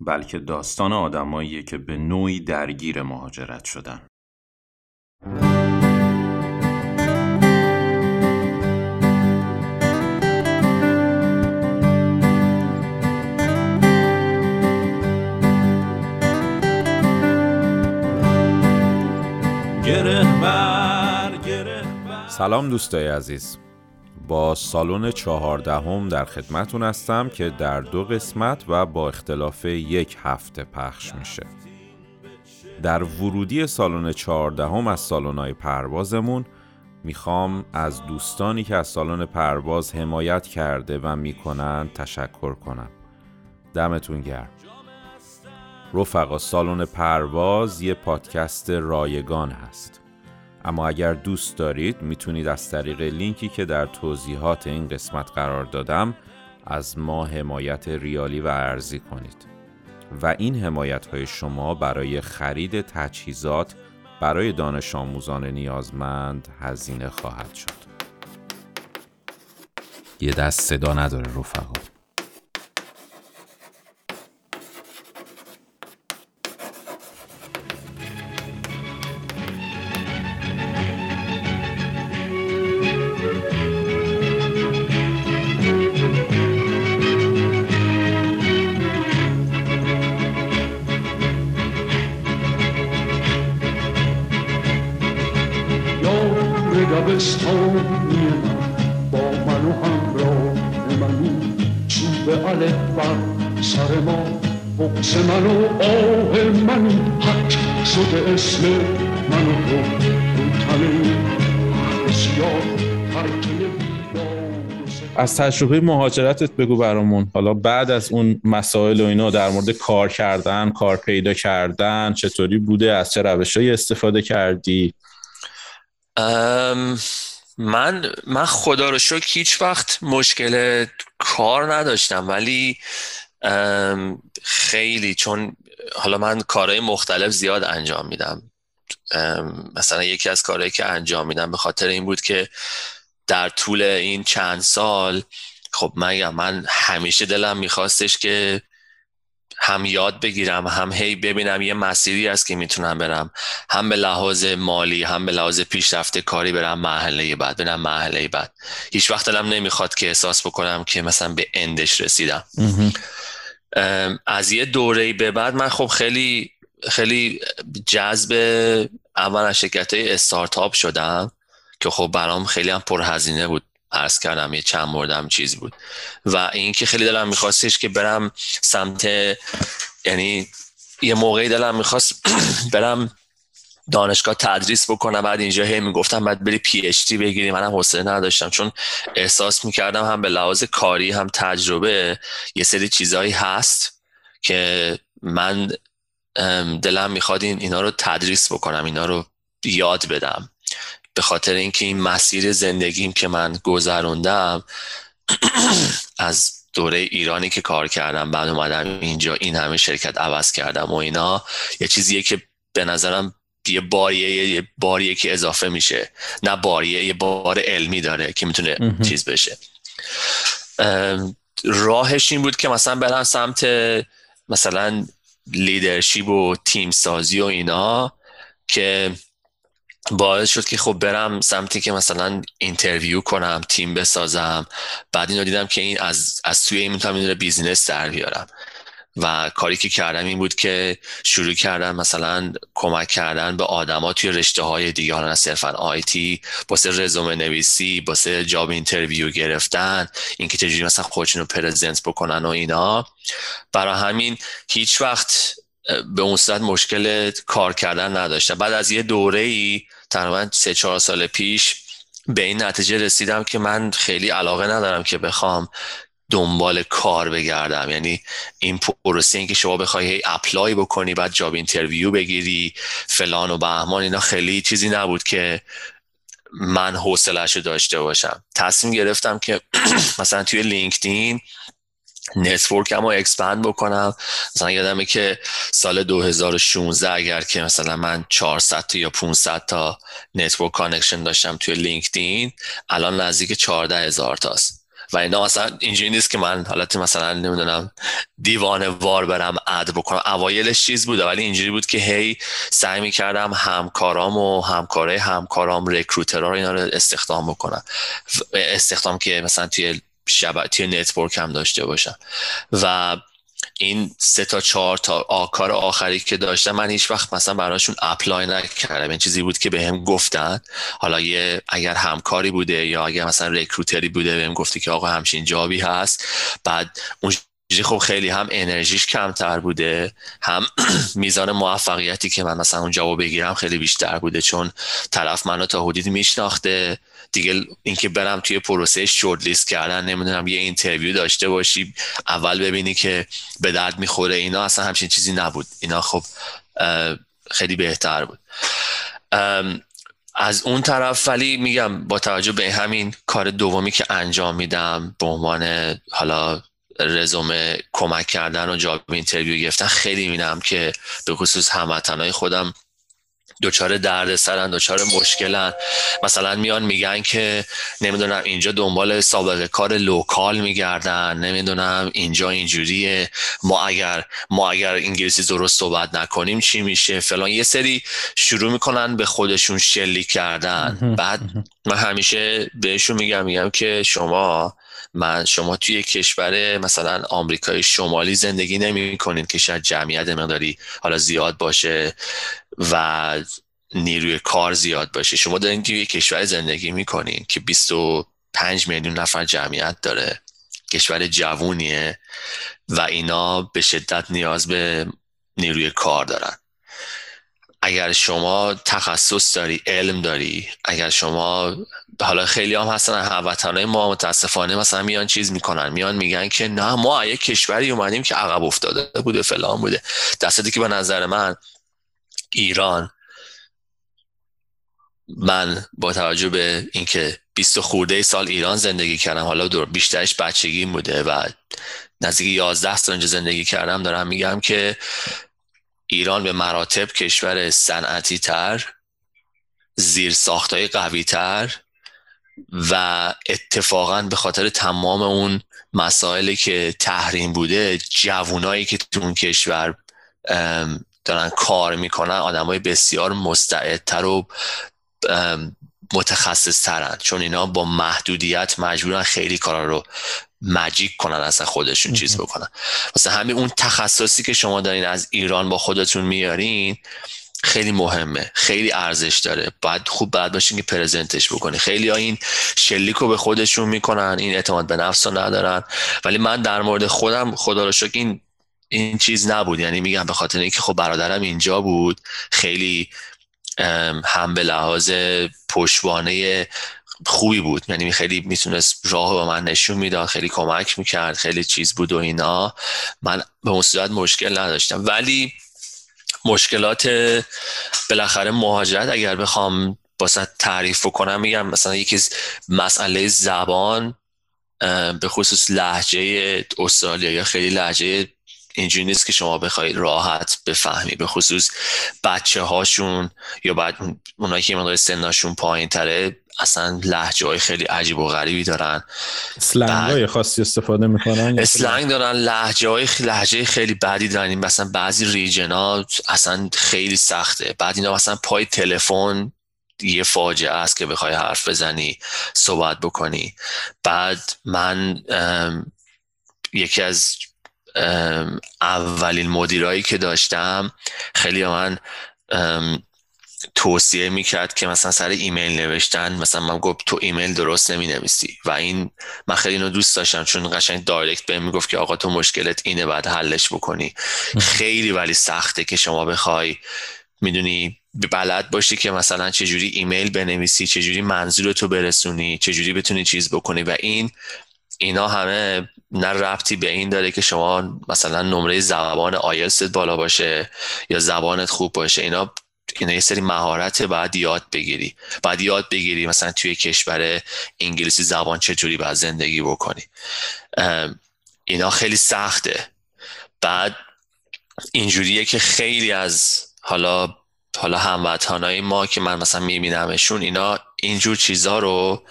بلکه داستان آدماییه که به نوعی درگیر مهاجرت شدن. سلام دوستای عزیز. با سالن چهاردهم در خدمتون هستم که در دو قسمت و با اختلاف یک هفته پخش میشه. در ورودی سالن چهاردهم از سالن‌های پروازمون می‌خوام از دوستانی که از سالن پرواز حمایت کرده و می‌کنن تشکر کنم. دمتون گرم. رفقا سالن پرواز یه پادکست رایگان هست. اما اگر دوست دارید می‌تونید از طریق لینکی که در توضیحات این قسمت قرار دادم از ما حمایت ریالی و ارزی کنید. و این حمایت های شما برای خرید تجهیزات برای دانش آموزان نیازمند هزینه خواهد شد. یه دست صدا نداره رفقا. تجربه مهاجرتت بگو برامون. حالا بعد از اون مسائل و اینا در مورد کار کردن کار پیدا کردن چطوری بوده؟ از چه روشهایی استفاده کردی؟ من من خدا رو شکر هیچ وقت مشکل کار نداشتم ولی خیلی چون حالا من کارهای مختلف زیاد انجام میدم. مثلا یکی از کارهایی که انجام میدم به خاطر این بود که در طول این چند سال خب من من همیشه دلم میخواستش که هم یاد بگیرم هم هی ببینم یه مسیری است که می‌تونم برم هم به لحاظ مالی هم به لحاظ پیشرفته کاری برم محله بعد برم محله بعد. هیچ وقت دلم نمی‌خواد که احساس بکنم که مثلا به اندش رسیدم. از یه دوره به بعد من خب خیلی خیلی جذب اول شرکت استارتاپ شدم. که خب برام خیلی هم پرهزینه بود. عرض کردم یه چند موردم چیز بود. و اینکه خیلی دلم میخواستش که برم سمت یعنی یه موقعی دلم می‌خواست برم دانشگاه تدریس بکنم. بعد اینجا هی می‌گفتم بعد بری پی اچ دی بگیری. منم حوصله نداشتم. چون احساس می‌کردم هم به لحاظ کاری هم تجربه یه سری چیزهایی هست که من دلم می‌خواد این اینا رو تدریس بکنم اینا رو یاد بدم. به خاطر اینکه این مسیر زندگیم که من گذروندم از دوره ایرانی که کار کردم بعد اومدم اینجا این همه شرکت عوض کردم و اینا یه چیزیه که به نظرم یه باریه یه باریه که اضافه میشه. نه باریه یه بار علمی داره که می‌تونه چیز بشه. راهش این بود که مثلا برم سمت مثلا leadership و تیم سازی و اینا که باعث شد که خب برم سمتی که مثلا interview کنم تیم بسازم. بعد اینو دیدم که این از از توی این می‌تونم این business در بیارم. و کاری که کردم این بود که شروع کردم مثلا کمک کردن به آدما توی رشته های دیگه. حالا نه صرفا IT واسه رزومه نویسی واسه job interview گرفتن اینکه چجوری مثلا خودشون رو present بکنن و اینا. برای همین هیچ وقت به اون صورت مشکل کار کردن نداشتم بعد از یه دوره ای تقریبا سه چهار سال پیش به این نتیجه رسیدم که من خیلی علاقه ندارم که بخوام دنبال کار بگردم. یعنی این پروسه این که شما بخوای apply بکنی بعد job interview بگیری فلان و بهمان اینا خیلی چیزی نبود که من حوصلهشو داشته باشم. تصمیم گرفتم که مثلا توی LinkedIn network م رو expand بکنم. مثلا یادمه که سال 2016 اگر که مثلا من 400 تا یا 500 تا network connection داشتم توی LinkedIn الان نزدیک 14 هزار تاست. و اینا مثلا اینجوری نیست که من حالت مثلا نمی‌دونم دیوانه وار برم add بکنم. اوایلش چیز بوده ولی اینجوری بود که هی سعی می‌کردم همکارام و همکارای همکارام recruiter ها رو اینا رو استخدام بکنم. استخدام که مثلا توی شبکه network هم داشته باشم. و این سه تا چهار تا کار آخری که داشتم من هیچ وقت مثلا براشون apply نکردم. این چیزی بود که بهم گفتن. حالا یه اگر همکاری بوده یا اگر مثلا recruiter ی بوده بهم گفتی که آقا همچین job ی هست. بعد اون خب خیلی هم انرژیش کمتر بوده. هم میزان موفقیتی که من مثلا اون job بگیرم خیلی بیشتر بوده. چون طرف منو تا حدودی میشناخته. دیگه اینکه برم توی پروسه shortlist کردن نمی‌دونم یه interview داشته باشی اول ببینی که به درد می‌خوره اینا اصلا همچین چیزی نبود. اینا خب خیلی بهتر بود. از اون طرف ولی میگم با توجه به همین کار دومی که انجام میدم به عنوان حالا رزومه کمک کردن و job interview گرفتن خیلی دیدم که به خصوص هموطنهای خودم دچار درد سرن دچار مشکلن. مثلا میان میگن که نمی‌دونم اینجا دنبال سابقه کار local میگردن نمی‌دونم اینجا اینجوریه. ما اگر ما اگر انگلیسی درست صحبت نکنیم چی میشه؟ فلان. یه سری شروع می‌کنن به خودشون شلیک کردن. بعد من همیشه بهشون میگم میگم که شما من شما توی کشور مثلا آمریکای شمالی زندگی نمی کنید که شاید جمعیت مقداری حالا زیاد باشه. و نیروی کار زیاد باشه. شما دارین توی کشور زندگی می‌کنین که 25 میلیون نفر جمعیت داره. کشور جوونیه و اینا به شدت نیاز به نیروی کار دارن. اگر شما تخصص داری علم داری اگر شما حالا خیلی هم هستن هموطنهای ما متاسفانه مثلا میان چیز می‌کنن. میان میگن که نه ما یک کشوری اومدیم که عقب افتاده بوده فلان بوده. دستی که به نظر من ایران. من با توجه به اینکه 20 خورده سال ایران زندگی کردم حالا دور بیشترش بچگی بوده و نزدیک 11 سال اینجا زندگی کردم دارم میگم که ایران به مراتب کشور صنعتی تر زیر ساختای قوی تر و اتفاقا به خاطر تمام اون مسائلی که تحریم بوده جوونایی که تو اون کشور دارن کار می‌کنن آدمای بسیار مستعدتر و متخصص ترن چون اینا با محدودیت مجبورن خیلی کارا رو مجیک کنن اصلا خودشون چیز بکنن. مثلا همین اون تخصصی که شما دارین از ایران با خودتون میارین خیلی مهمه. خیلی ارزش داره. باید خوب بعد باشین که پرزنتش بکنی. خیلی ها این شلیک رو به خودشون می‌کنن این اعتماد به نفس رو ندارن. ولی من در مورد خودم خدا رو شکر این این چیز نبود. یعنی میگم به خاطر اینکه خب برادرم اینجا بود خیلی هم به لحاظ پشتوانه خوبی بود. یعنی خیلی می‌تونست راه به من نشون می‌داد خیلی کمک می‌کرد خیلی چیز بود و اینا. من به اون صورت مشکل نداشتم. ولی مشکلات بالاخره مهاجرت اگر بخوام باسه تعریف کنم میگم مثلا یکی مسئله زبان به خصوص لحجه استرالیا یا خیلی لحجه اینجوری نیست که شما بخواید راحت بفهمی به خصوص بچه هاشون یا بعد اونایی که مقدار سنشون پایین تره اصلا لحجه های خیلی عجیب و غریبی دارن. سلنگ های خاصی استفاده می‌کنن اسلنگ دارن لحجه های لحجه خیلی بدی دارن. مثلا بعضی ریجن ها اصلا خیلی سخته. بعد اینا مثلا پای تلفن یه فاجعه است که بخوای حرف بزنی صحبت بکنی. بعد من یکی از اولین مدیرایی که داشتم خیلی من توصیه می‌کرد که مثلا سر ایمیل نوشتن مثلا من گفت تو ایمیل درست نمی نویسی و این من خیلی اینو دوست داشتم چون قشنگ دایرکت بهم می‌گفت که آقا تو مشکلت اینه بعد حلش بکنی. خیلی ولی سخته که شما بخوای می‌دونی بلد باشی که مثلا چجوری ایمیل بنویسی چجوری منظور تو برسونی چجوری بتونی چیز بکنی. و این اینا همه نه ربطی به این داره که شما مثلا نمره زبان آیلست بالا باشه یا زبانت خوب باشه. اینا اینا یه سری مهارت باید یاد بگیری. باید یاد بگیری مثلا توی کشور انگلیسی زبان چجوری باید زندگی بکنی. اینا خیلی سخته. بعد اینجوریه که خیلی از حالا حالا هموطنهای ما که من مثلا میبینمشون اینا اینجور چیزها رو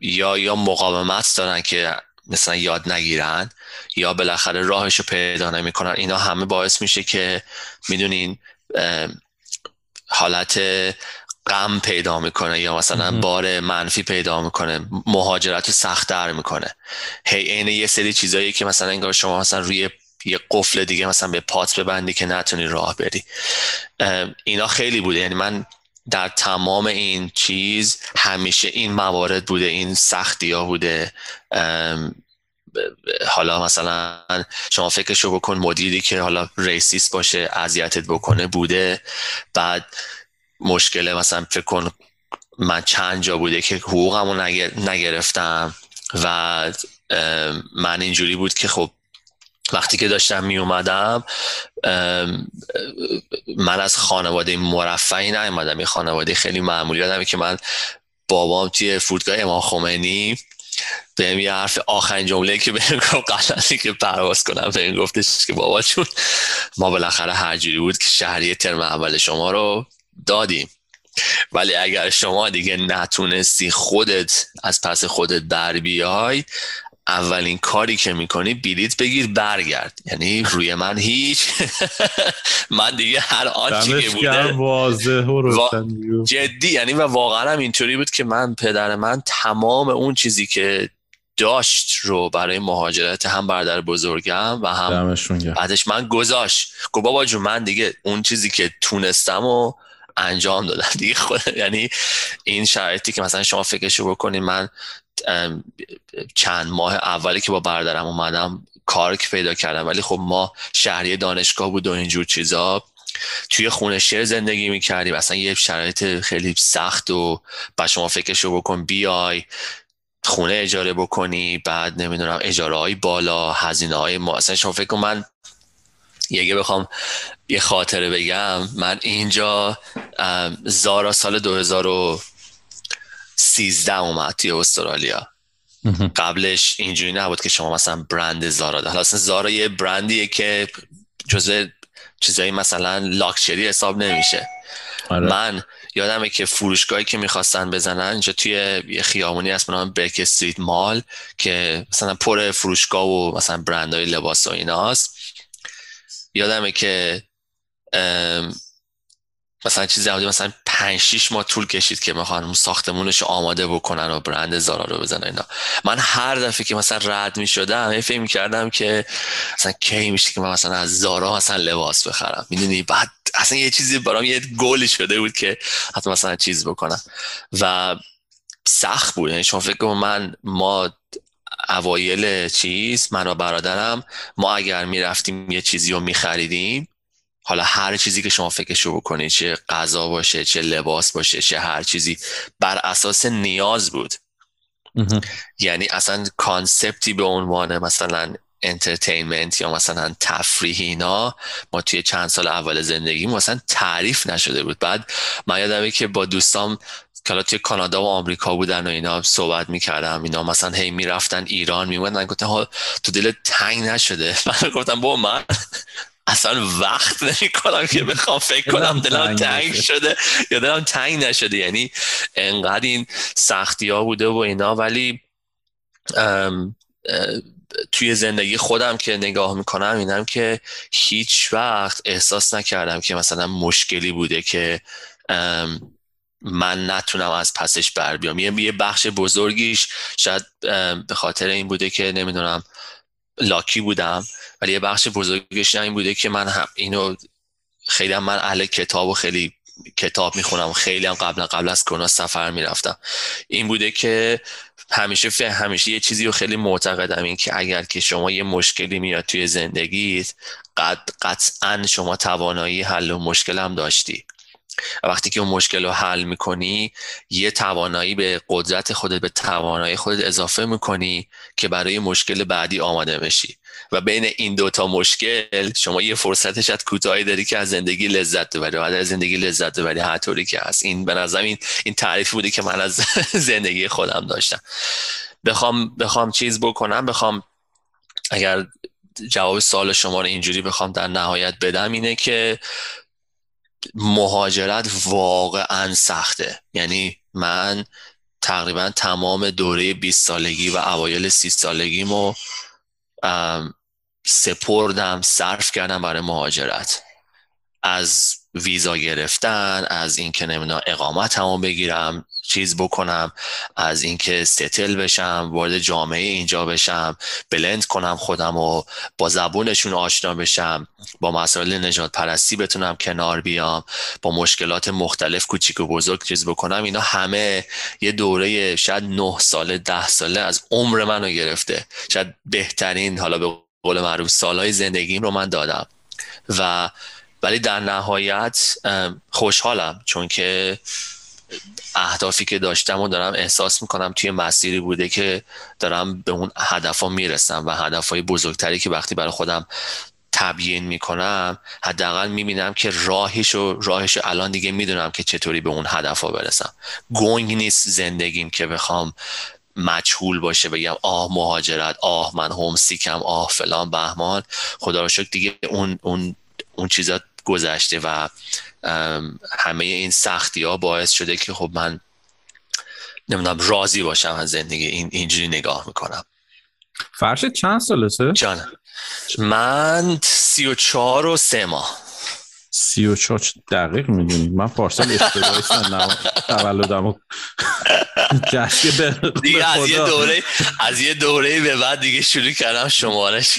یا یا مقاومت دارن که مثلا یاد نگیرن یا بالاخره راهش رو پیدا نمی‌کنن. اینا همه باعث میشه که می‌دونین حالت غم پیدا می‌کنه یا مثلا بار منفی پیدا می‌کنه مهاجرت رو سختتر می‌کنه. هی عین یه سری چیزایی که مثلا انگار شما مثلا روی یه قفل دیگه مثلا به پات ببندی که نتونی راه بری. اینا خیلی بوده. یعنی من در تمام این چیز همیشه این موارد بوده این سختی ها بوده حالا مثلا شما فکرشو بکن مدیری که حالا ریسیس باشه اذیتت بکنه بوده. بعد مشکل مثلا فکر کن من چند جا بوده که حقوقمو نگرفتم و من اینجوری بود که خب وقتی که داشتم می اومدم من از خانواده مرفعی نیومدم یه خانواده خیلی معمولی آدمی که من بابام توی فرودگاه امام خمینی بهم یه حرف آخرین جمله که بهم گفت که پرواز کنم بهم گفتش که بابا چون ما بالاخره هر جوری بود که شهری ترم اول شما رو دادیم. ولی اگر شما دیگه نتونستی خودت از پس خودت در بیای اولین کاری که می‌کنی بلیت بگیر برگرد. یعنی روی من هیچ. من دیگه هر آنچه که بوده. واضح جدی. یعنی و واقعا هم اینطوری بود که من پدر من تمام اون چیزی که داشت رو برای مهاجرت هم برادر بزرگم و هم بعدش من گذاشت. گفت بابا جون من دیگه اون چیزی که تونستم و انجام دادم. دیگه خود یعنی این شرایطی که مثلا شما فکرشو بکنید من چند ماه اولی که با برادرم اومدم کار که پیدا کردم. ولی خب ما شهری دانشگاه بود و اینجور چیزا. توی خونه شهر زندگی می‌کردیم. اصلا یه شرایط خیلی سخت و با شما فکرشو بکن بیای خونه اجاره بکنی بعد نمی‌دونم اجاره های بالا هزینه های ما. اصلا شما فکر من یه بخوام یه خاطره بگم من اینجا زارا سال 2013 اومد توی استرالیا. قبلش اینجوری نبود که شما مثلا برند زارا حالا اصلا زارا یه برندیه که جزء چیزایی مثلا لاکچری حساب نمیشه. آره. من یادمه که فروشگاهی که می‌خواستن بزنن اینجا توی یه خیابونی هست نام برک استریت مال که مثلا پر فروشگاه و مثلا برندهای لباس و ایناست. یادمه که مثلا چیزی بودی مثلا 5 6 ماه طول کشید که می‌خوان ساختمونش آماده بکنن و برند زارا رو بزنن اینا. من هر دفعه که مثلا رد می شدم فکر کردم که مثلا کی میشه که من مثلا از زارا مثلا لباس بخرم. می‌دونی؟ بعد اصلا یه چیزی برام یه گلی شده بود که حتی مثلا چیز بکنم. و سخت بود. یعنی شما فکر من ما اوایل چیز من و برادرم ما اگر می‌رفتیم یه چیزی رو میخریدیم حالا هر چیزی که شما فکرشو بکنید چه غذا باشه چه لباس باشه چه هر چیزی بر اساس نیاز بود. یعنی اصلا concept ی به عنوان مثلا entertainment یا مثلا تفریح اینا ما توی چند سال اول زندگی مثلا تعریف نشده بود. بعد من یادمه که با دوستام که توی کانادا و آمریکا بودن و اینا صحبت می‌کردم اینا مثلا هی می‌رفتن ایران میومدن گفتن تو دل تنگ نشده. من گفتم با من اصلا وقت نمی کنم که بخوام فکر کنم دلم تنگ شده یا دلم تنگ نشده. یعنی انقدر این سختی ها بوده و اینا. ولی توی زندگی خودم که نگاه می‌کنم اینم که هیچ وقت احساس نکردم که مثلا مشکلی بوده که من نتونم از پسش بر بیام. یه بخش بزرگیش شاید به خاطر این بوده که نمی‌دونم لاکی بودم. ولی یه بخش بزرگش این بوده که من هم اینو خیلی هم من اهل کتاب و خیلی کتاب می‌خونم خیلی هم قبل قبل از کرونا سفر می‌رفتم. این بوده که همیشه همیشه یه چیزی رو خیلی معتقدم این که اگر که شما یه مشکلی میاد توی زندگیت قد قطعا شما توانایی حل و مشکل هم داشتی. وقتی که اون مشکل رو حل می‌کنی یه توانایی به قدرت خودت به توانایی خودت اضافه می‌کنی که برای مشکل بعدی آماده بشی. و بین این دوتا مشکل شما یه فرصت شاید کوتاهی داری که از زندگی لذت ببری. از زندگی لذت ببری هر طوری که هست. این به نظرم این این تعریف بودی که من از زندگی خودم داشتم. بخوام بخوام چیز بکنم بخوام اگر جواب سوال شما رو اینجوری بخوام در نهایت بدم اینه که مهاجرت واقعا سخته. یعنی من تقریبا تمام دوره 20 سالگی و اوایل 30 سالگیمو سپردم صرف کردم برای مهاجرت. از ویزا گرفتن از اینکه نمی‌دونم اقامت همو بگیرم چیز بکنم از اینکه ستل بشم وارد جامعه اینجا بشم بلند کنم خودم و با زبونشون آشنا بشم با مسائل نجات پرستی بتونم کنار بیام با مشکلات مختلف کوچیک و بزرگ چیز بکنم. اینا همه یه دوره شاید نه ساله ده ساله از عمر منو گرفته. شاید بهترین حالا به قول معروف سالهای زندگیم رو من دادم. و ولی در نهایت خوشحالم چون که اهدافی که داشتم و دارم احساس می‌کنم توی مسیری بوده که دارم به اون هدفها می‌رسم و هدفهای بزرگتری که وقتی برای خودم تبیین می‌کنم حداقل می‌بینم که راهش و راهش الان دیگه می‌دونم که چطوری به اون هدفها برسم. گنگ نیست زندگیم که بخوام مجهول باشه بگم آه مهاجرت آه من هومسیکم آه فلان بهمان. خدا رو شکر دیگه اون اون اون چیزا گذشته و همه این سختی ها باعث شده که خب من نمی‌دونم راضی باشم از زندگی این اینجوری نگاه می‌کنم. فرشت چند سالته؟ جانم. من سی و چهار و سه ماه. سی و چهار دقیق می‌دونی؟ من پارسال اشتباهی تولدم جشن دیگه از یه دوره از یه دوره به بعد دیگه شروع کردم شمارش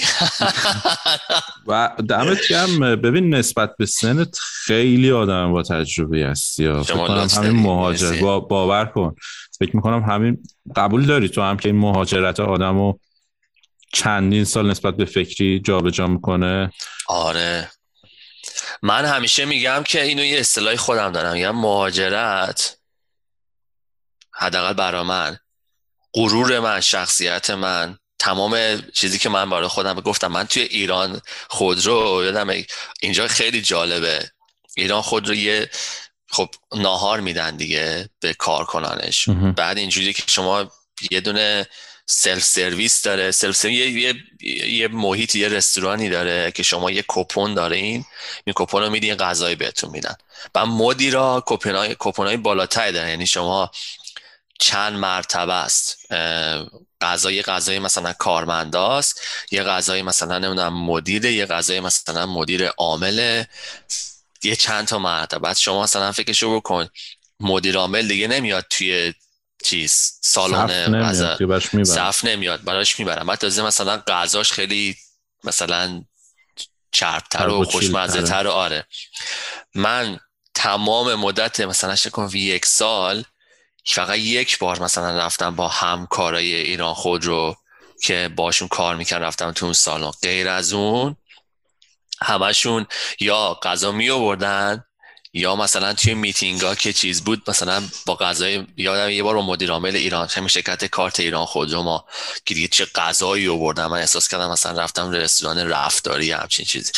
و دمت گرم. ببین نسبت به سنت خیلی آدم با تجربه هستی یا همین مهاجر با باور کن. فکر می‌کنم همین قبول داری تو هم که این مهاجرت آدم چندین سال نسبت به فکری جابجا جا می‌کنه؟ آره. من همیشه میگم که اینو یه اصطلاحی خودم دارم. میگم مهاجرت حداقل برا من غرور من شخصیت من تمام چیزی که من برای خودم گفتم. من توی ایران خودرو یادم اینجا خیلی جالبه. ایران خودرو یه خب ناهار میدن دیگه به کارکنانش. بعد اینجوری که شما یه دونه سلف سرویس داره. سلف سرویس یه, یه, یه محیط یه رستورانی داره که شما یه کوپن دارین این. کوپن رو میدین غذایی بهتون میدن. بعد مدیرا کوپن های بالاتری داره یعنی شما چند مرتبه است غذای غذای مثلا کارمنداست یه غذای مثلا نمی‌دونم مدیر یه غذای مثلا مدیر عامل یه چند تا مرتبه. شما مثلا فکرشو بکن مدیر عامل دیگه نمیاد توی چیز سالن صف نمیاد براش می‌برم. بعد تازه مثلا غذاش خیلی مثلا چربتر و خوشمزه تر و آره. من تمام مدت مثلا شکن یک سال فقط یک بار مثلا رفتم با همکارای ایران خود رو که باشون کار می‌کرد رفتم تو اون سالن. غیر از اون همشون یا غذا می آوردن یا مثلا توی میتینگ ها که چیز بود مثلا با غذای یادم یه بار با مدیر عامل ایران همین شرکت کارت ایران خودرو ما که دیگه چه غذایی آوردن. من احساس کردم مثلا رفتم رستوران رفتاری همچین چیزی.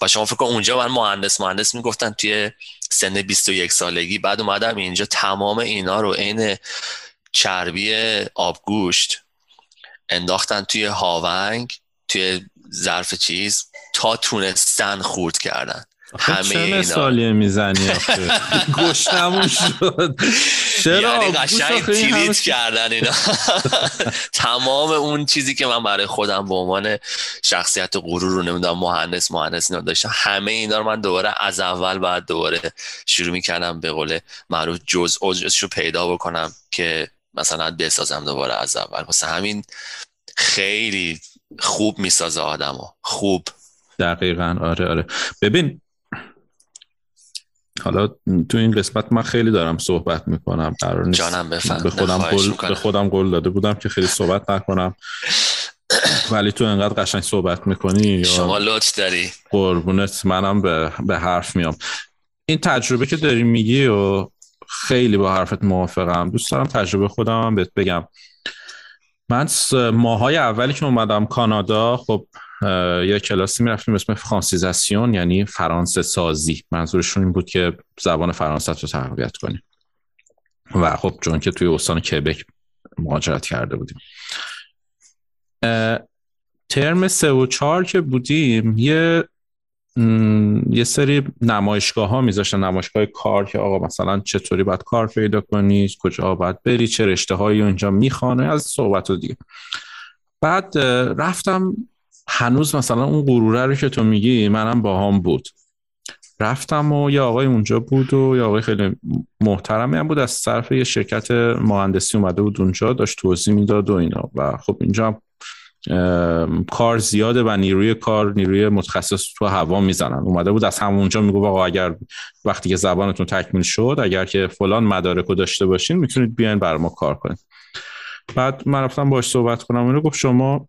با شما فکر اونجا من مهندس مهندس می‌گفتن توی سن 21 سالگی. بعد اومدم اینجا تمام اینا رو عین چربی آبگوشت انداختن توی هاونگ توی ظرف چیز تا تونستن خورد کردن. همه چه مثالی می‌زنی گشتمون شد. چرا؟ یعنی قشنگ تیلیت کردن اینا. تمام اون چیزی که من برای خودم به عنوان شخصیت غرور رو نمی‌دونم مهندس مهندس اینا داشتم همه اینا رو من دوباره از اول بعد دوباره شروع می‌کردم به قول معروف جز رو پیدا بکنم که مثلا بسازم دوباره از اول. مثلا همین خیلی خوب می‌سازه آدمو. خوب. دقیقا. آره آره. ببین حالا تو این قسمت من خیلی دارم صحبت می‌کنم قرار نیست جانم بفهم به خودم قول به خودم قول داده بودم که خیلی صحبت نکنم. ولی تو انقدر قشنگ صحبت می‌کنی شما لطف داری. قربونت منم به, به حرف میام. این تجربه که داری میگی و خیلی با حرفت موافقم. دوست دارم تجربه خودم هم بهت بگم. من ماهای اولی که اومدم کانادا خب یه کلاسی می‌رفتیم اسم فرانسیزاسیون یعنی فرانسه سازی منظورشون این بود که زبان فرانسه رو تقویت کنیم. و خب چون که توی استان کبک مهاجرت کرده بودیم. ترم سه و چهار که بودیم یه یه سری نمایشگاه ها میذاشتن نمایشگاه کار که آقا مثلا چطوری باید کار پیدا کنی کجا باید بری چه رشته هایی اونجا می‌خوانه از صحبت و دیگه. بعد رفتم هنوز مثلا اون غروره رو که تو میگی منم با هم بود. رفتم و یه آقای اونجا بود و یه آقای خیلی محترمی هم بود از طرف یه شرکت مهندسی اومده بود اونجا داشت توضیح می‌داد و اینا. و خب اینجا کار زیاده و نیروی کار نیروی متخصص تو هوا می‌زنن. اومده بود از همونجا میگو آقا اگر وقتی که زبانتون تکمیل شد اگر که فلان مدارک رو داشته باشین می‌تونید بیاین بر ما کار کنید بعد من رفتم باش صحبت کنم. اینو گفت شما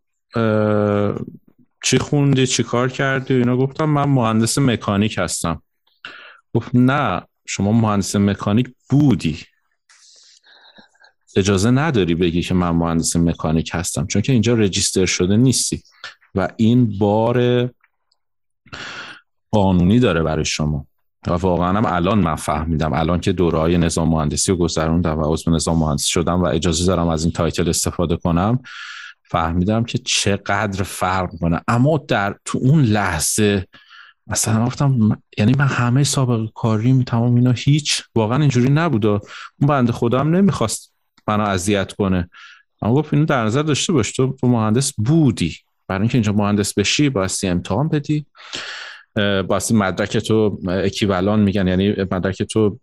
چی خوندی؟ چی کار کردی؟ اینا گفتم من مهندس مکانیک هستم. گفت نه شما مهندس مکانیک بودی. اجازه نداری بگی که من مهندس مکانیک هستم چون که اینجا رجیستر شده نیستی. و این بار قانونی داره برای شما. و واقعا هم الان من فهمیدم. الان که دوره های نظام مهندسی رو گذروندم و عضو نظام مهندسی شدم و اجازه دارم از این تایتل استفاده کنم فهمیدم که چقدر فرق کنه اما در تو اون لحظه مثلا گفتم یعنی من همه سابقه کاری تمام اینا هیچ واقعا اینجوری نبود اون بنده خودم نمی‌خواست منو اذیت کنه. اما گفت اینو در نظر داشته باش تو مهندس بودی. برای اینکه اینجا مهندس بشی بایستی امتحان بدی. بایستی مدرک تو اکیولان میگن یعنی مدرک تو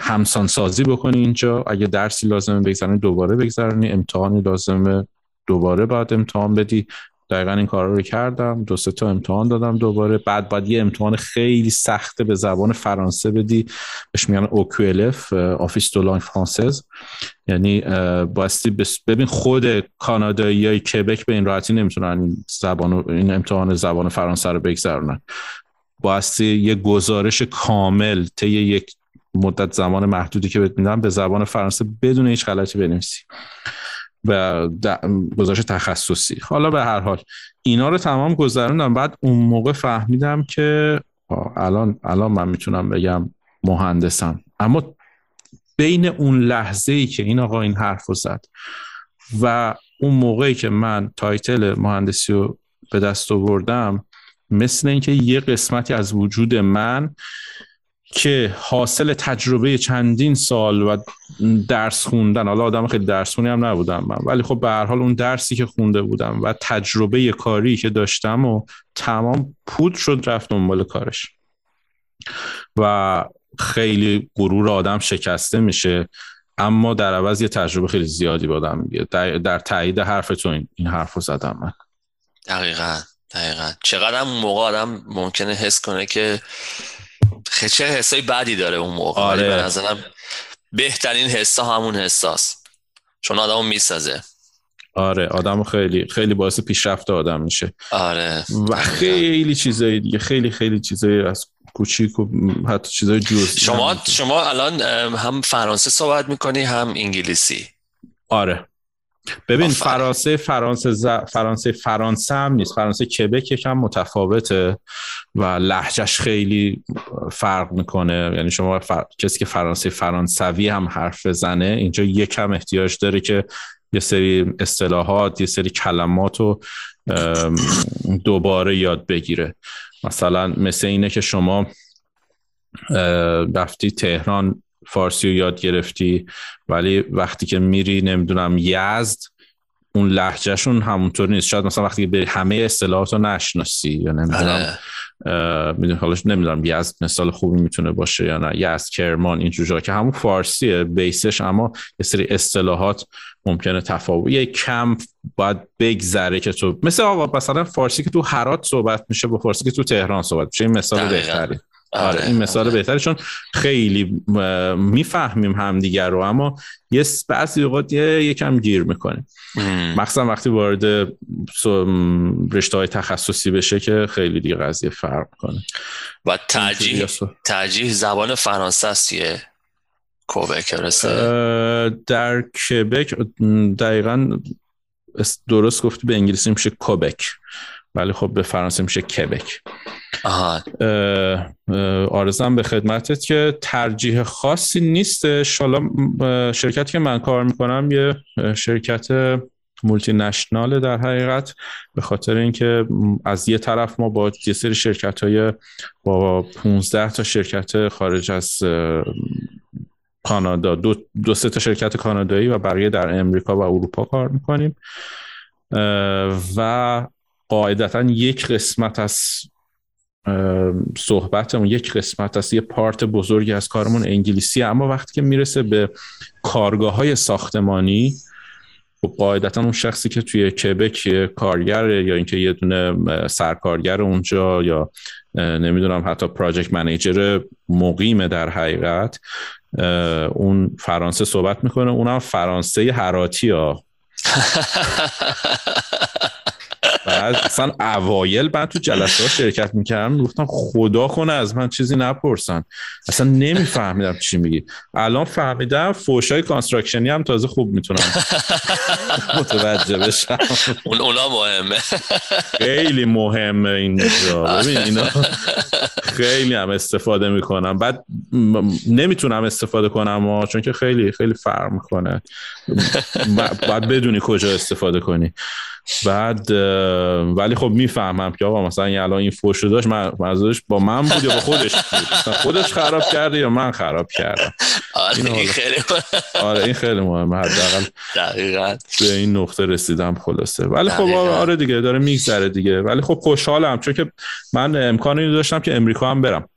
همسان سازی بکنی اینجا. اگه درسی لازمه بگذارنی دوباره بگذارنی امتحانی لازمه دوباره باید امتحان بدی. دقیقا این کار رو کردم. دو سه تا امتحان دادم دوباره. بعد باید یه امتحان خیلی سخته به زبان فرانسه بدی. بهش میگن OQLF Office de langue française یعنی بایستی ببین خود کانادایی های کبک به این راحتی نمی‌تونن این زبان این امتحان زبان فرانسه رو بگذرونن. بایستی یه گزارش کامل طی یک مدت زمان محدودی که بهت میدن به زبان فرانسه بدون هیچ غلطی بنویسی. و گزارش تخصصی. حالا به هر حال اینا رو تمام گذروندم. بعد اون موقع فهمیدم که الان الان من می‌تونم بگم مهندسم. اما بین اون لحظه ای که این آقا این حرف رو زد و اون موقعی که من تایتل مهندسی رو به دست آوردم مثل اینکه یه قسمتی از وجود من که حاصل تجربه چندین سال و درس خوندن. حالا آدم خیلی درس خونی هم نبودم من. ولی خب به هر حال اون درسی که خونده بودم و تجربه کاری که داشتم و تمام پود شد رفت دنبال کارش. و خیلی غرور آدم شکسته میشه. اما در عوض یه تجربه خیلی زیادی بادم میگه. در, در تایید حرف تو این, این حرف رو زدم من. دقیقا دقیقا. چقدر موقع آدم ممکنه حس کنه که چه حسای بدی داره اون موقع. آره. به نظرم بهترین حسا همون حساس چون آدمو می‌سازه. آره آدم خیلی خیلی باعث پیشرفت آدم میشه. آره. و خیلی چیزایی دیگه خیلی خیلی چیزایی از کوچیک و حتی چیزای جزئی شما شما الان هم فرانسه صحبت می‌کنی هم انگلیسی. آره. ببین فرانسه فرانسه ز... فرانسه فرانسه هم نیست. فرانسه کبک یکم متفاوته و لحجش خیلی فرق می‌کنه. یعنی شما کسی که فرانسه فرانسوی هم حرف بزنه اینجا یکم احتیاج داره که یه سری اصطلاحات یه سری کلمات رو دوباره یاد بگیره. مثلا مثل اینه که شما رفتی تهران فارسی رو یاد گرفتی ولی وقتی که میری نمی‌دونم یزد اون لحجهشون همونطور نیست. شاید مثلا وقتی به همه اصطلاحات رو نشناسی یا نمی‌دونم آره. می‌دونم حالا نمی‌دونم یزد مثال خوبی می‌تونه باشه یا نه. یزد کرمان این جا که همون فارسیه بیسش اما یه سری اصطلاحات ممکنه تفاوت یه کم باید بگذره که تو مثل آقا مثلا فارسی که تو هرات صحبت میشه با فارسی که تو تهران صحبت میشه. این مثال بهتری. آره, آره این مثال آره. بهتره چون خیلی می‌فهمیم همدیگر رو اما یه بعضی اوقات یکم گیر می‌کنیم. مخصوصا وقتی وارد رشته های تخصصی بشه که خیلی دیگه قضیه فرق کنه و ترجیح, ترجیح زبان فرانسه است کوبک در کبک دقیقا درست گفتی به انگلیسی میشه کوبک. ولی خب به فرانسه میشه کبک. آرزم به خدمتت که ترجیح خاصی نیست. حالا شرکتی که من کار می‌کنم یه شرکت مولتی نشناله در حقیقت به خاطر اینکه از یه طرف ما با یه سری شرکت های با 15 تا شرکت خارج از کانادا دو, دو سه تا شرکت کانادایی و بقیه در امریکا و اروپا کار می‌کنیم. و قاعدتا یک قسمت از صحبتمون یک قسمت از یه پارت بزرگی از کارمون انگلیسی اما وقتی که می‌رسه به کارگاه های ساختمانی و خب قاعدتا اون شخصی که توی کبک کارگر یا اینکه یه دونه سرکارگر اونجا یا نمی‌دونم حتی پراجکت منیجر مقیمه در حقیقت اون فرانسه صحبت می‌کنه. اونم فرانسه هراتی ها. بعد اصلا اوایل من تو جلسه ها شرکت می‌کردم گفتم خدا کنه از من چیزی نپرسن. اصلا نمیفهمیدم چی میگی. الان فهمیدم فوشای کانستراکشنی هم تازه خوب می‌تونم متوجه بشم. اون اونا مهمه. خیلی مهمه اینجا ببین اینا خیلی هم استفاده می‌کنم. بعد نمی‌تونم استفاده کنم چون که خیلی خیلی فرق می‌کنه. بعد بدونی کجا استفاده کنی. بعد ولی خب می‌فهمم که آقا مثلا الان این فوشو داشت منظورش با من بود یا با خودش بود؟ خودش خراب کرده یا من خراب کردم؟ آره این خیلی آره این خیلی مهمه. حداقل دقیقاً. به این نقطه رسیدم خلاصه. ولی خب آره دیگه داره میگذره دیگه. ولی خب خوشحالم چون که من امکانی داشتم که امریکا هم برم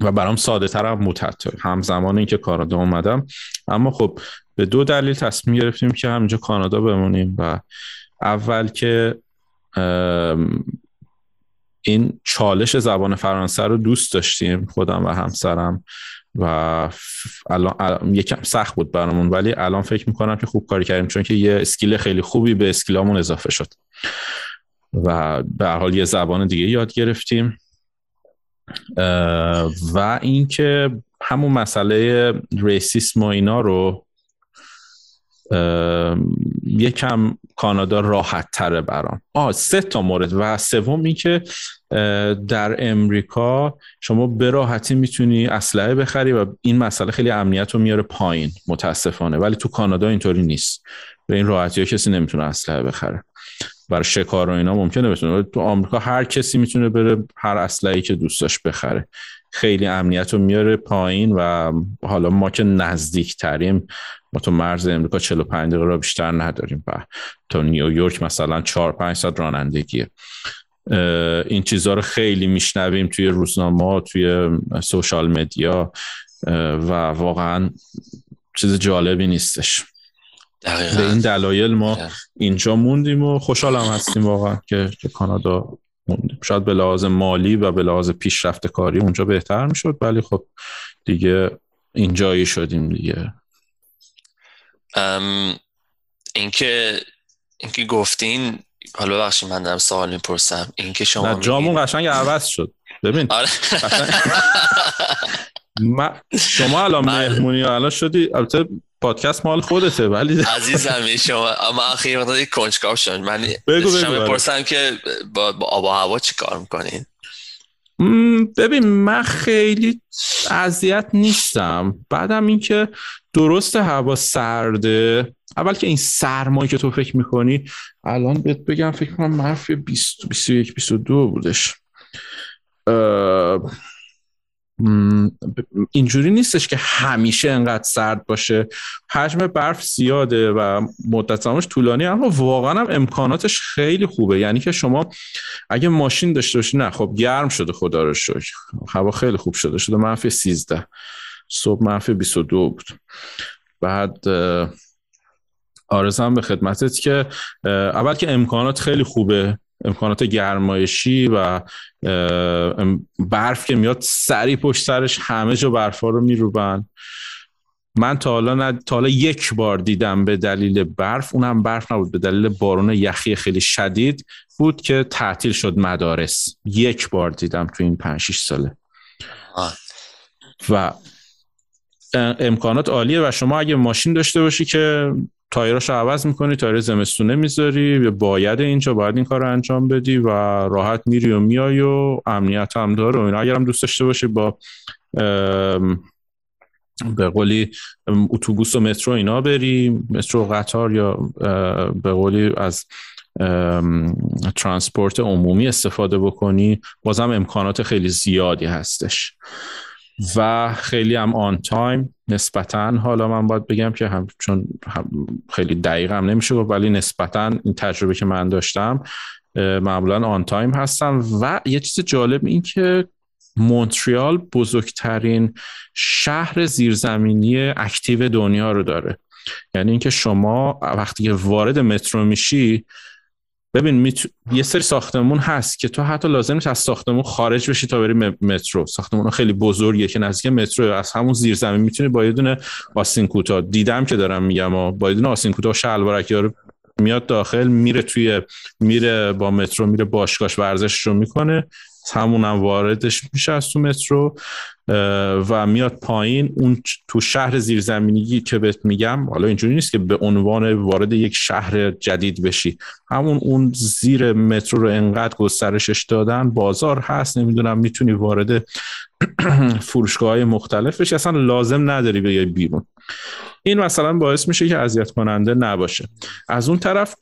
و برام ساده ترم متحت همزمان اینکه کانادا اومدم. اما خب به دو دلیل تصمیم گرفتیم که همینجا کانادا بمونیم و اول که این چالش زبان فرانسه رو دوست داشتیم خودم و همسرم و الان یکم سخت بود برامون ولی الان فکر می‌کنم که خوب کاری کردیم چون که یه اسکیل خیلی خوبی به اسکیلامون اضافه شد و به حال یه زبان دیگه یاد گرفتیم. و اینکه همون مسئله ریسیسم و اینا رو یکم کانادا راحت تره برام. آه سه تا مورد و سوم این که در امریکا شما به راحتی می‌تونی اسلحه بخری و این مسئله خیلی امنیت رو میاره پایین متاسفانه. ولی تو کانادا اینطوری نیست. به این راحتی ها کسی نمی‌تونه اسلحه بخره. برای شکار و اینا ممکنه بتونه. تو آمریکا هر کسی می‌تونه بره هر اسلحه‌ای که دوست داشت بخره. خیلی امنیت رو میاره پایین و حالا ما که نزدیک تریم ما تو مرز امریکا 45 دقیقه را بیشتر نداریم و تا نیویورک مثلا 4 5 ساعت رانندگیه. این چیزها رو خیلی میشنویم توی روزنامه توی سوشال مدیا و واقعا چیز جالبی نیستش. به این دلایل ما اینجا موندیم و خوشحال هم هستیم واقعا که کانادا شاید به لحاظ مالی و به لحاظ پیشرفت کاری اونجا بهتر می‌شد ولی خب دیگه اینجایی شدیم دیگه. اینکه اینکه گفتین حالا بخشی من دارم سوال می‌پرسم. اینکه شما جامون قشنگ عوض شد. ببین. آره. شما الان مهمونی الان شدی البته پادکست مال خودته ولی عزیزم شما اما اخیر وقتی کنجکاو شد من بگو بگو پرسم که با, با آب و هوا چی کار می‌کنین؟ ببین من خیلی اذیت نیستم. بعدم اینکه درست هوا سرده. اول که این سرمایی که تو فکر می‌کنی الان بهت بگم فکر کنم منفی 20 21 22 بودش. اینجوری نیستش که همیشه انقدر سرد باشه. حجم برف زیاده و مدت زمانش طولانی اما واقعا هم امکاناتش خیلی خوبه. یعنی که شما اگه ماشین داشته باشی نه خب گرم شده خدا رو شکر. هوا خیلی خوب شده. شده منفی 13 صبح منفی 22 بود. بعد آرزم به خدمتت که اول که امکانات خیلی خوبه. امکانات گرمایشی و برف که میاد سری پشت سرش همه جا برفا رو میروبن. من تا حالا, ند... تا حالا یک بار دیدم به دلیل برف اونم برف نبود به دلیل بارون یخی خیلی شدید بود که تعطیل شد مدارس. یک بار دیدم تو این 5 6 ساله. و امکانات عالیه و شما اگه ماشین داشته باشی که تایراشو عوض می‌کنی تایر زمستونه می‌ذاری باید اینجا باید این کار رو انجام بدی و راحت میری و میای و امنیت هم داره و اینا. اگرم دوست داشته باشی با به قولی اتوبوس و مترو اینا بری مترو قطار یا به قولی از transport عمومی استفاده بکنی بازم امکانات خیلی زیادی هستش. و خیلی هم on time نسبتا حالا من باید بگم که هم چون خیلی دقیق هم نمیشه گفت ولی نسبتا این تجربه که من داشتم معمولا on time هستم. و یه چیز جالب این که مونتریال بزرگترین شهر زیرزمینی active دنیا رو داره. یعنی اینکه شما وقتی که وارد مترو میشی ببین یه سری ساختمون هست که تو حتی لازم نیست از ساختمون خارج بشی تا بری مترو. ساختمون خیلی بزرگیه که نزدیک مترو از همون زیر زمین می‌تونی با یه دونه آسین کوتا دیدم که دارم میگم و با یه دونه آسین کوتا شلوارک یارو میاد داخل میره توی میره با مترو میره باشگاهش ورزش رو می‌کنه. همونم واردش میشه از تو مترو و میاد پایین. اون تو شهر زیرزمینی که بهت میگم حالا اینجوری نیست که به عنوان وارد یک شهر جدید بشی. همون اون زیر مترو رو انقدر گسترشش دادن بازار هست نمی‌دونم می‌تونی وارد فروشگاه های مختلف بشی. اصلا لازم نداری بیای بیرون. این مثلا باعث میشه که اذیت کننده نباشه. از اون طرف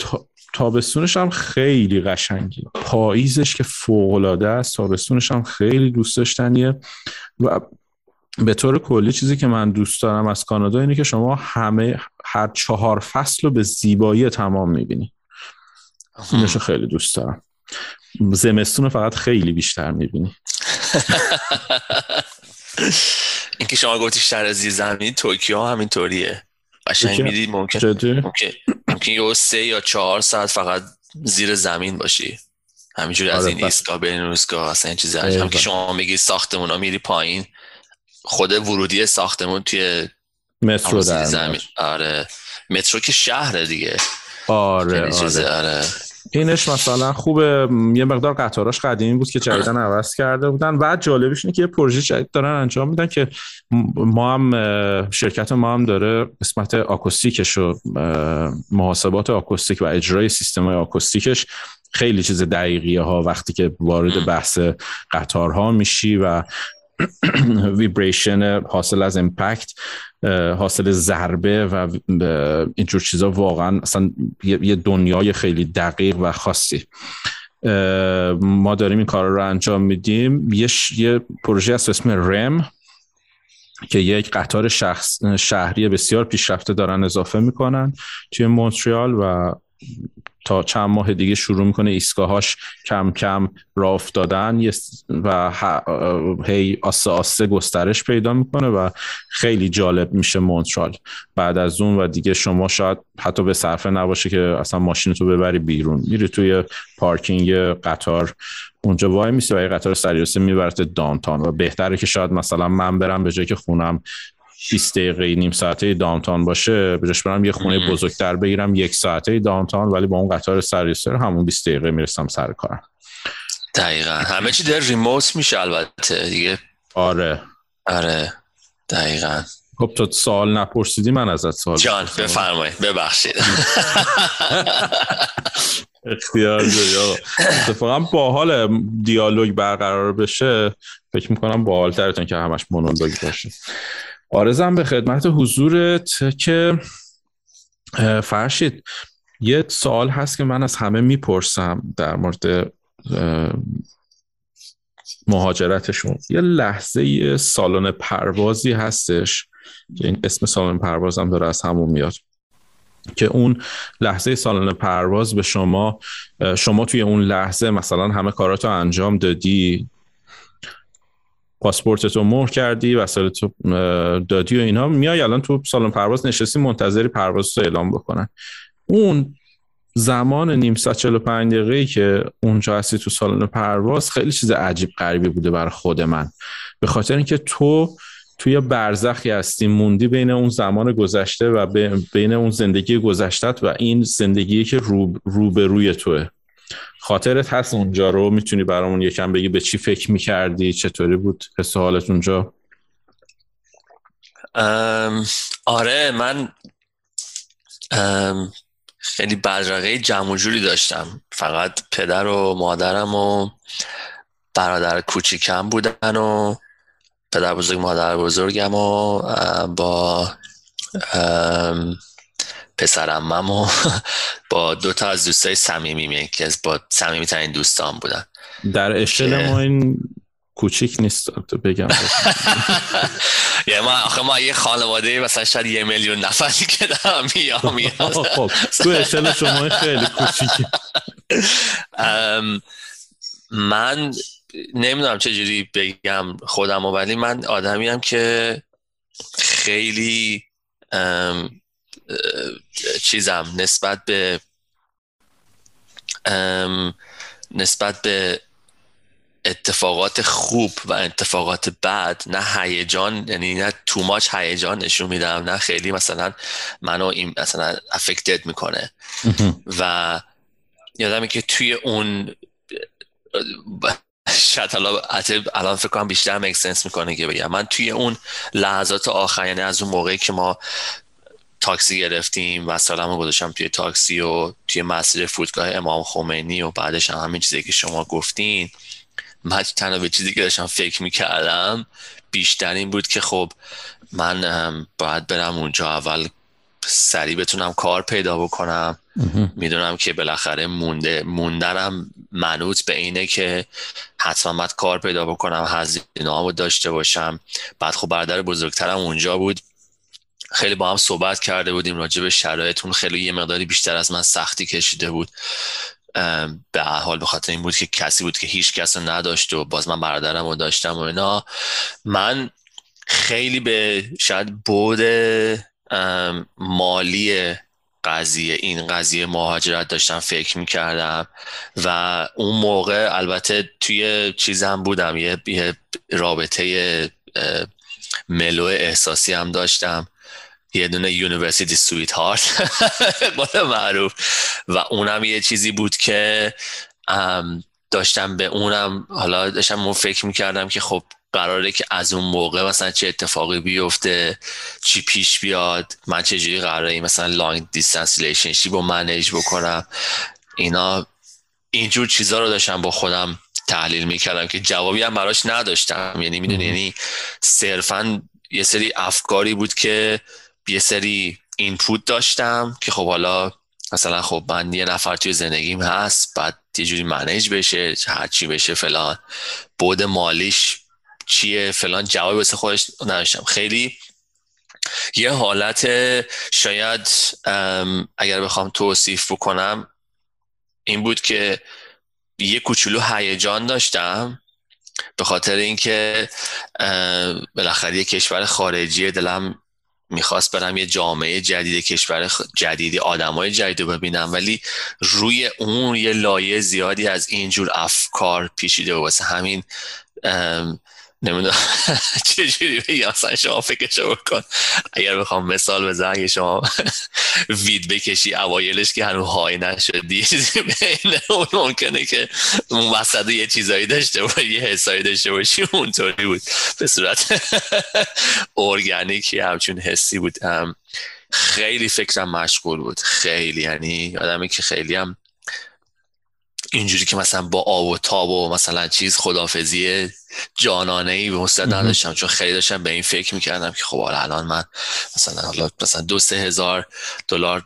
تابستونش هم خیلی قشنگی پاییزش که فوقلاده است تابستونش هم خیلی دوست داشتنیه و به طور کلی چیزی که من دوست دارم از کانادا اینه که شما همه هر چهار فصل رو به زیبایی تمام می‌بینی. اینش خیلی دوست دارم. زمستون فقط خیلی بیشتر می‌بینی. اینکه شما گفتی شهر زیر زمین توکیو همینطوریه. قشنگ میدی ممکن ممکن. ممکن یه سه یا چهار ساعت فقط زیر زمین باشی. همینجوری از آره، این ایستگاه به این ایستگاه اصلا این چیزی هم که شما میگی ساختمون ها میری پایین خود ورودی ساختمون توی مترو در زمین. آره. مترو که شهره دیگه. آره آره. آره. اینش مثلا خوبه. یه مقدار قطاراش قدیمی بود که جدیدن عوض کرده بودن. بعد جالبش اینه که یه پروژه جدید دارن انجام میدن که ما هم شرکت ما هم داره قسمت آکوستیکش و محاسبات آکوستیک و اجرای سیستم آکوستیکش خیلی چیز دقیقیه ها وقتی که وارد بحث قطارها میشی و ویبریشن حاصل از امپکت حاصل ضربه و اینجور چیزا واقعا اصلا یه دنیای خیلی دقیق و خاصی. ما داریم این کار رو انجام میدیم. یه, یه پروژه از اسم رم که یک قطار شخص شهری بسیار پیشرفته دارن اضافه می‌کنن توی مونتریال و تا چند ماه دیگه شروع می‌کنه ایستگاهاش کم کم راه افتادن. و هی آسه آسه گسترش پیدا می‌کنه و خیلی جالب میشه مونترال. بعد از اون و دیگه شما شاید حتی به صرفه نباشه که اصلا ماشین تو ببری بیرون. میری توی پارکینگ قطار. اونجا وای میسی و قطار سریاسه میبرت دانتان. و بهتره که شاید مثلا من برم به جای که خونم 20 دقیقه نیم ساعته داونتاون باشه. بجاش برم یه خونه بزرگتر بگیرم یک ساعته داونتاون ولی با اون قطار سریسر همون 20 دقیقه می‌رسم سر کارم. دقیقا. همه چی در ریموت میشه البته دیگه. آره. آره. دقیقا. خب تو سوال نپرسیدی من ازت سوال جان بفرمایید. ببخشید. اختیار داری اتفاقا با حال دیالوگ برقرار بشه. فکر می‌کنم با حال ترتون که همش مونولوگ باشه. آرزم به خدمت حضورت که فرشید. یه سوال هست که من از همه می‌پرسم در مورد مهاجرتشون. یه لحظه سالن پروازی هستش. که این اسم سالن پروازم داره از همون میاد. که اون لحظه سالن پرواز به شما شما توی اون لحظه مثلا همه کاراتو انجام دادی؟ پاسپورت تو مهر کردی وسایل تو دادی و اینا میای الان تو سالن پرواز نشستی منتظری پرواز تو اعلام بکنن. اون زمان نیم ساعت 45 دقیقه که اونجا هستی تو سالن پرواز خیلی چیز عجیب غریبی بوده برای خود من. به خاطر اینکه تو توی برزخی هستی موندی بین اون زمان گذشته و بین اون زندگی گذشتت و این زندگی که رو, رو به روی توه. خاطرت هست اونجا رو؟ می‌تونی برامون یکم بگی به چی فکر می‌کردی؟ چطوری بود حس حالت اونجا؟ آره من خیلی بدرقه جمع جوری داشتم. فقط پدر و مادرم و برادر کوچیکم بودن و پدر بزرگ مادر بزرگم و با پسرم و با دو تا از دوستای صمیمی که با صمیمی ترین دوستان بودن. در اشل ما این کوچیک نیست تو بگم. یه ما آخه ما یه خانواده مثلا شاید یه میلیون نفری که دارم میام خب تو اشل شما خیلی کوچیکی من نمی‌دونم چجوری بگم خودم ولی من آدمیم که خیلی چیزم نسبت به نسبت به اتفاقات خوب و اتفاقات بد نه هیجان یعنی نه تو ماچ هیجان نشون میدم نه خیلی مثلا منو این مثلا افکتد می‌کنه. و یادمه که توی اون شاید حالا الان فکر کنم بیشتر میک سنس می‌کنه که بگم. من توی اون لحظات آخر یعنی از اون موقعی که ما تاکسی گرفتیم و سالمو گذاشتم توی تاکسی و توی مسیر فرودگاه امام خمینی و بعدش هم همین چیزی که شما گفتین. من تنها به چیزی که داشتم فکر می‌کردم بیشتر این بود که خب من باید برم اونجا اول سریع بتونم کار پیدا بکنم. می‌دونم که بالاخره مونده موندنم منوط به اینه که حتما باید کار پیدا بکنم هزینه داشته باشم. بعد خب برادر بزرگترم اونجا بود. خیلی با هم صحبت کرده بودیم راجع به شرایطون خیلی یه مقداری بیشتر از من سختی کشیده بود. به حال به خاطر این بود که کسی بود که هیچ کس رو نداشت و باز من برادرم رو داشتم و اینا. من خیلی به شاید بعد مالی قضیه این قضیه مهاجرت داشتم فکر می‌کردم و اون موقع البته توی چیزم بودم یه, یه رابطه mellow احساسی هم داشتم. یه دونه university sweetheart معروف. و اونم یه چیزی بود که داشتم به اونم حالا داشتم فکر می‌کردم که خب قراره که از اون موقع مثلا چه اتفاقی بیفته چی پیش بیاد من چجوری قراره مثلا long distance relationship رو manage بکنم. اینا اینجور چیزا رو داشتم با خودم تحلیل می‌کردم که جوابی هم براش نداشتم. یعنی می‌دونی یعنی صرفا یه سری افکاری بود که یه سری input داشتم که خب حالا مثلا خب من یه نفر توی زندگیم هست بعد یه جوری منیج بشه هر چی بشه فلان. بود مالیش چیه؟ فلان جوابی واسه خودش نداشتم. خیلی یه حالت شاید اگر بخوام توصیف بکنم این بود که یه کوچولو هیجان داشتم به خاطر اینکه بالاخره یه کشور خارجی دلم می‌خواست برم یه جامعه جدید کشور جدیدی آدمای جدید ببینم ولی روی اون یه لایه زیادی از اینجور افکار پیشیده و واسه همین نمی‌دونم. چجوری بگم؟ اصلا شما فکرشو بکن اگر بخوام مثال بزنم اگه شما وید بکشی اوایلش که هنو های نشدی بین اون ممکنه که اون وسط یه چیزایی داشته و یه حسایی داشته باشی اونطوری بود. به صورت ارگانیکی همچون حسی بود. خیلی فکرم مشغول بود. خیلی یعنی آدمی که خیلی هم اینجوری که مثلا با آب و تاب و مثلا چیز خدافزی جانانه ای به مستد نداشتم چون خیلی داشتم به این فکر می‌کردم که خب الان من مثلا حالا مثلا دو سه هزار دلار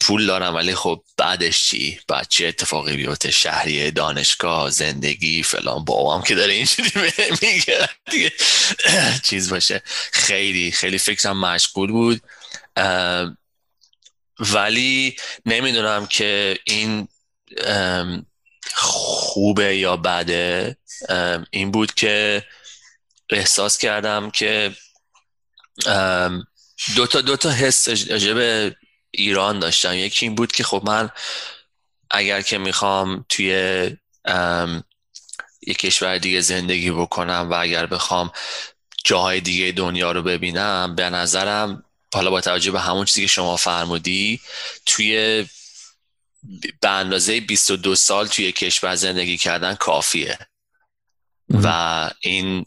پول دارم ولی خب بعدش چی؟ بعد چه اتفاقی بیفته؟ شهری دانشگاه زندگی فلان. بابام که داره اینجوری میگه چیز باشه. خیلی خیلی فکرم مشغول بود. ولی نمی‌دونم که این خوبه یا بده؟ این بود که احساس کردم که دو تا دو تا حس به ایران داشتم. یکی این بود که خب من اگر که می‌خوام توی یک کشور دیگه زندگی بکنم و اگر بخوام جاهای دیگه دنیا رو ببینم به نظرم حالا با توجه به همون چیزی که شما فرمودی توی به اندازه 22 سال توی کشور زندگی کردن کافیه. و این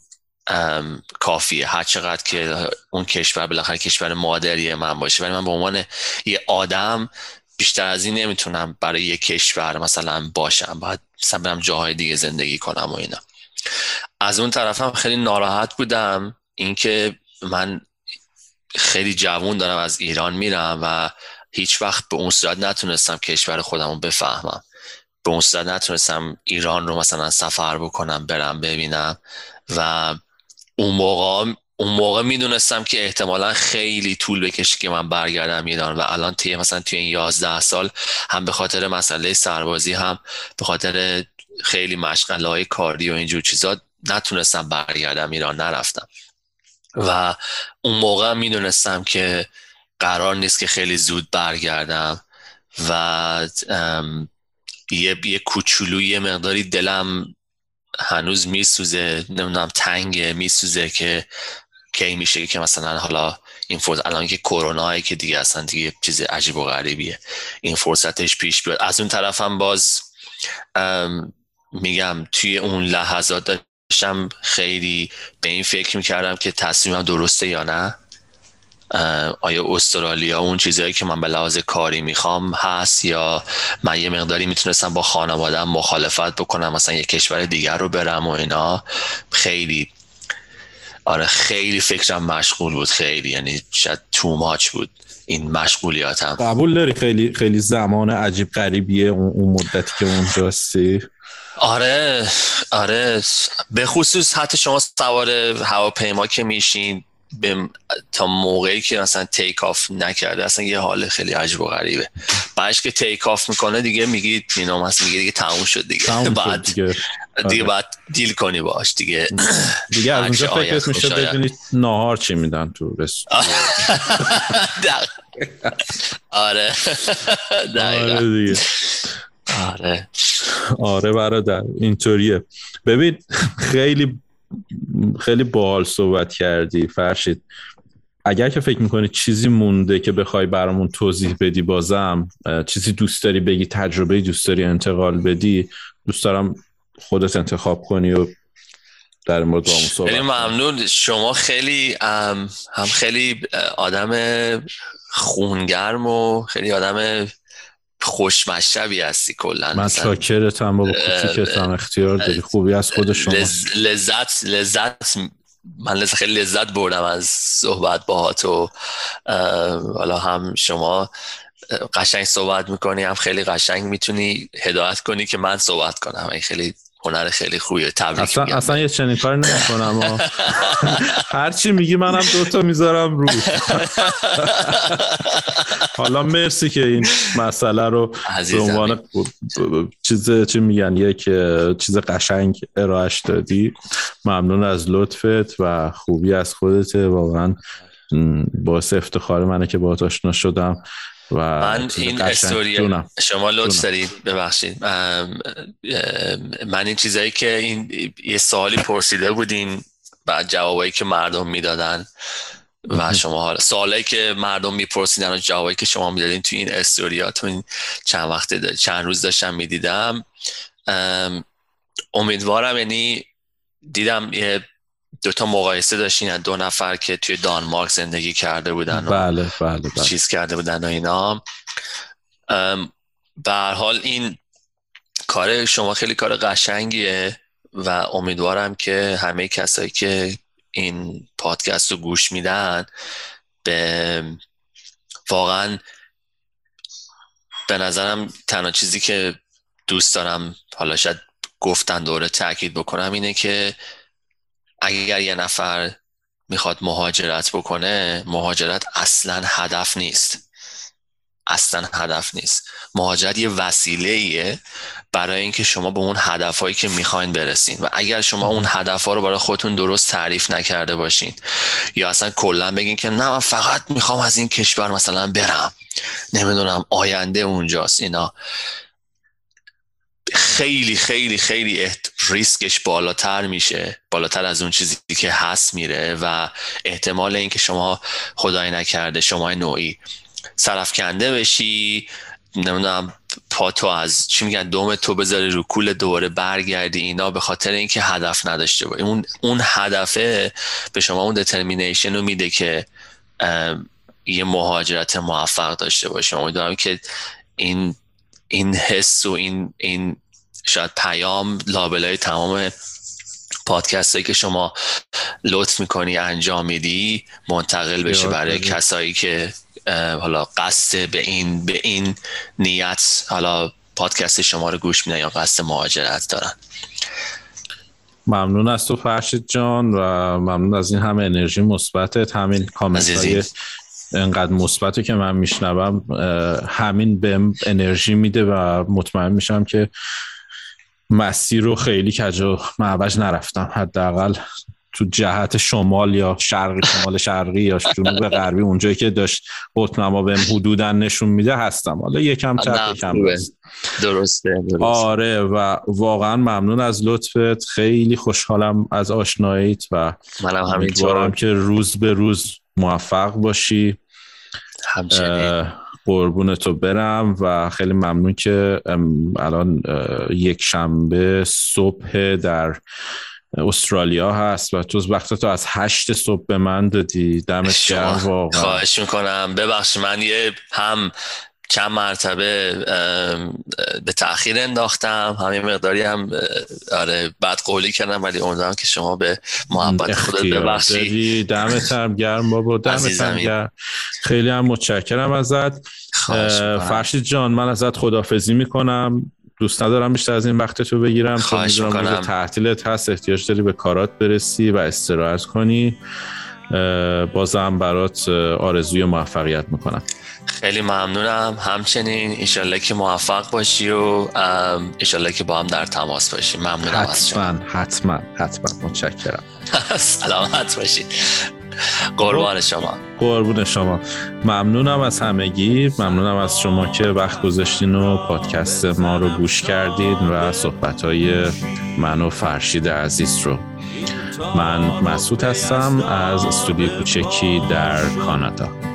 کافیه. هر چقدر که اون کشور بالاخره کشور مادری من باشه. ولی من به عنوان یه آدم بیشتر از این نمی‌تونم برای یه کشور مثلا باشم. باید مثلا برم جاهای دیگه زندگی کنم و اینا. از اون طرفم خیلی ناراحت بودم. اینکه من خیلی جوون دارم از ایران میرم و هیچ وقت به اون صورت نتونستم کشور خودم رو بفهمم. به اون صورت نتونستم ایران رو مثلا سفر بکنم برم ببینم. و اون موقع اون موقع می‌دونستم که احتمالا خیلی طول بکشه که من برگردم ایران. و الان توی مثلا توی این یازده سال هم به خاطر مسئله سربازی هم به خاطر خیلی مشغله های کاری و اینجور چیزا نتونستم برگردم ایران نرفتم. و اون موقع می‌دونستم که قرار نیست که خیلی زود برگردم و یه یه کوچولو یه مقداری دلم هنوز میسوزه نمی‌دونم تنگ میسوزه که کی میشه که مثلا حالا این فرصت الان که کرونا که دیگه اصلا دیگه چیز عجیب و غریبیه. این فرصتش پیش بیاد. از اون طرفم باز میگم توی اون لحظات داشتم خیلی به این فکر می‌کردم که تصمیمم درسته یا نه. آیا استرالیا اون چیزهایی که من به لحاظ کاری می‌خوام هست یا من یه مقداری می‌تونستم با خانوادم مخالفت بکنم مثلا یه کشور دیگر رو برم و اینا؟ خیلی. آره خیلی فکرم مشغول بود خیلی. یعنی شاید تو ماچ بود این مشغولیاتم. قبول داری؟ خیلی خیلی زمان عجیب غریبیه اون مدتی که اونجاستی. آره آره. به خصوص حتی شما سوار هواپیما که میشین به تا موقعی که مثلا take off نکرده اصلا یه حال خیلی عجب و غریبه. بعدش که take off می‌کنه دیگه میگید مینام هست میگه دیگه تموم شد دیگه. بعد دیگه. دیگه بعد deal کنی باش دیگه. دیگه از اونجا فکر میشه ببینید ناهار چی میدن تو آره. آره دیگه. آره. آره برادر اینطوریه. ببین خیلی خیلی باحال صحبت کردی فرشید. اگر که فکر می‌کنی چیزی مونده که بخوای برامون توضیح بدی بازم چیزی دوست داری بگی تجربه دوست داری انتقال بدی دوست دارم خودت انتخاب کنی و در مورد با صحبت خیلی ممنون. شما خیلی هم خیلی آدم خونگرم و خیلی آدم خوشمشربی هستی کلا. من شاکرتم بابا کوچیکتم اختیار داری. خوبی از خود شما. لذت لذت من لذت خیلی لذت بردم از صحبت با و حالا هم شما قشنگ صحبت می‌کنی هم خیلی قشنگ می‌تونی هدایت کنی که من صحبت کنم. این خیلی هنر خیلی خوبیه. تبریک اصلا, اصلا یه چنین کار نمی‌کنم هر چی میگی منم دوتا می‌ذارم رو. حالا مرسی که این مسئله رو به عنوان چیز چی میگن؟ یک چیز قشنگ ارائهش دادی. ممنون از لطفت و خوبی از خودته واقعا باعث افتخار منه که با آشنا شدم. و من این استوری شما لطف دارید ببخشید. من این چیزایی که این یه سوالی پرسیده بودین بعد جوابایی که مردم می‌دادن و شما حالا سوالایی که مردم میپرسیدن و جوابایی که شما می‌دادین تو این استوریاتون چند وقت چند روز داشتم می‌دیدم. امیدوارم یعنی دیدم یه دو تا مقایسه داشتین دو نفر که توی دانمارک زندگی کرده بودن و بله بله, بله. چیز کرده بودن و اینا به حال این کار شما خیلی کار قشنگیه و امیدوارم که همه کسایی که این پادکست رو گوش میدن به واقعا به نظرم تنها چیزی که دوست دارم حالا شاید گفتن دوره تاکید بکنم اینه که اگر یه نفر می‌خواد مهاجرت بکنه مهاجرت اصلا هدف نیست. اصلا هدف نیست. مهاجرت یه وسیله ایه برای اینکه شما به اون هدفهایی که می‌خواین برسین. و اگر شما اون هدفها رو برای خودتون درست تعریف نکرده باشین یا اصلا کلا بگین که نه من فقط می‌خوام از این کشور مثلا برم. نمی‌دونم آینده اونجاست اینا. خیلی خیلی خیلی ریسکش بالاتر میشه. بالاتر از اون چیزی که هست میره و احتمال اینکه شما خدای نکرده شما نوعی سرفکنده بشی نمی‌دونم پا تو از چی میگن؟ دوم تو بذاری رو کول دوباره برگردی اینا به خاطر اینکه هدف نداشته باشی. اون اون هدفه به شما اون دترمینیشن رو میده که یه مهاجرت موفق داشته باشی. امیدوارم که این این حس و این این شاید پیام لابلای تمام پادکست که شما لطف می‌کنی انجام میدی منتقل بشه برای کسایی که حالا قصد به این به این نیت حالا پادکست شما رو گوش میدن یا قصد مهاجرت دارن. ممنون از تو فرشید جان و ممنون از این همه انرژی مثبتت همین کامنت های انقدر مثبتی که من میشنوم همین به انرژی میده و مطمئن میشم که مسیر رو خیلی کج و معوج نرفتم. حداقل تو جهت شمال یا شرقی شمال شرقی یا جنوب غربی اونجایی که داشت قطنما بهم حدودا نشون میده هستم. حالا یکم چپ یکم درسته, آره و واقعا ممنون از لطفت. خیلی خوشحالم از آشناییت و منم همینطورم که روز به روز موفق باشی. همچنین. قربون تو برم و خیلی ممنون که الان یک شنبه صبح در استرالیا هست و تو وقت تو از هشت صبح به من دادی. دمت گرم واقعا. خواهش می‌کنم. ببخش من یه هم چند مرتبه به تاخیر انداختم. همین مقداری هم آره بعد قولی کردم ولی امیدوارم که شما به محبت خودت ببخشی. دمت هم گرم بابا دمت هم گرم. خیلی هم متشکرم ازت. فرشید جان من ازت خدافزی می‌کنم. دوست ندارم بیشتر از این وقت تو بگیرم. خواهش می‌کنم. تعطیلت هست احتیاج داری به کارات برسی و استراحت کنی. بازم برات آرزوی موفقیت می‌کنم. خیلی ممنونم. همچنین ایشالله که موفق باشی و ایشالله که با هم در تماس باشی ممنونم حتما حتما حتما. متشکرم. سلامت باشی. قربان شما. قربون شما. ممنونم از همگی. ممنونم از شما که وقت گذاشتین و پادکست ما رو گوش کردید و صحبت های من و فرشید عزیز رو. من مسعود هستم از استودیو کوچکی در کانادا.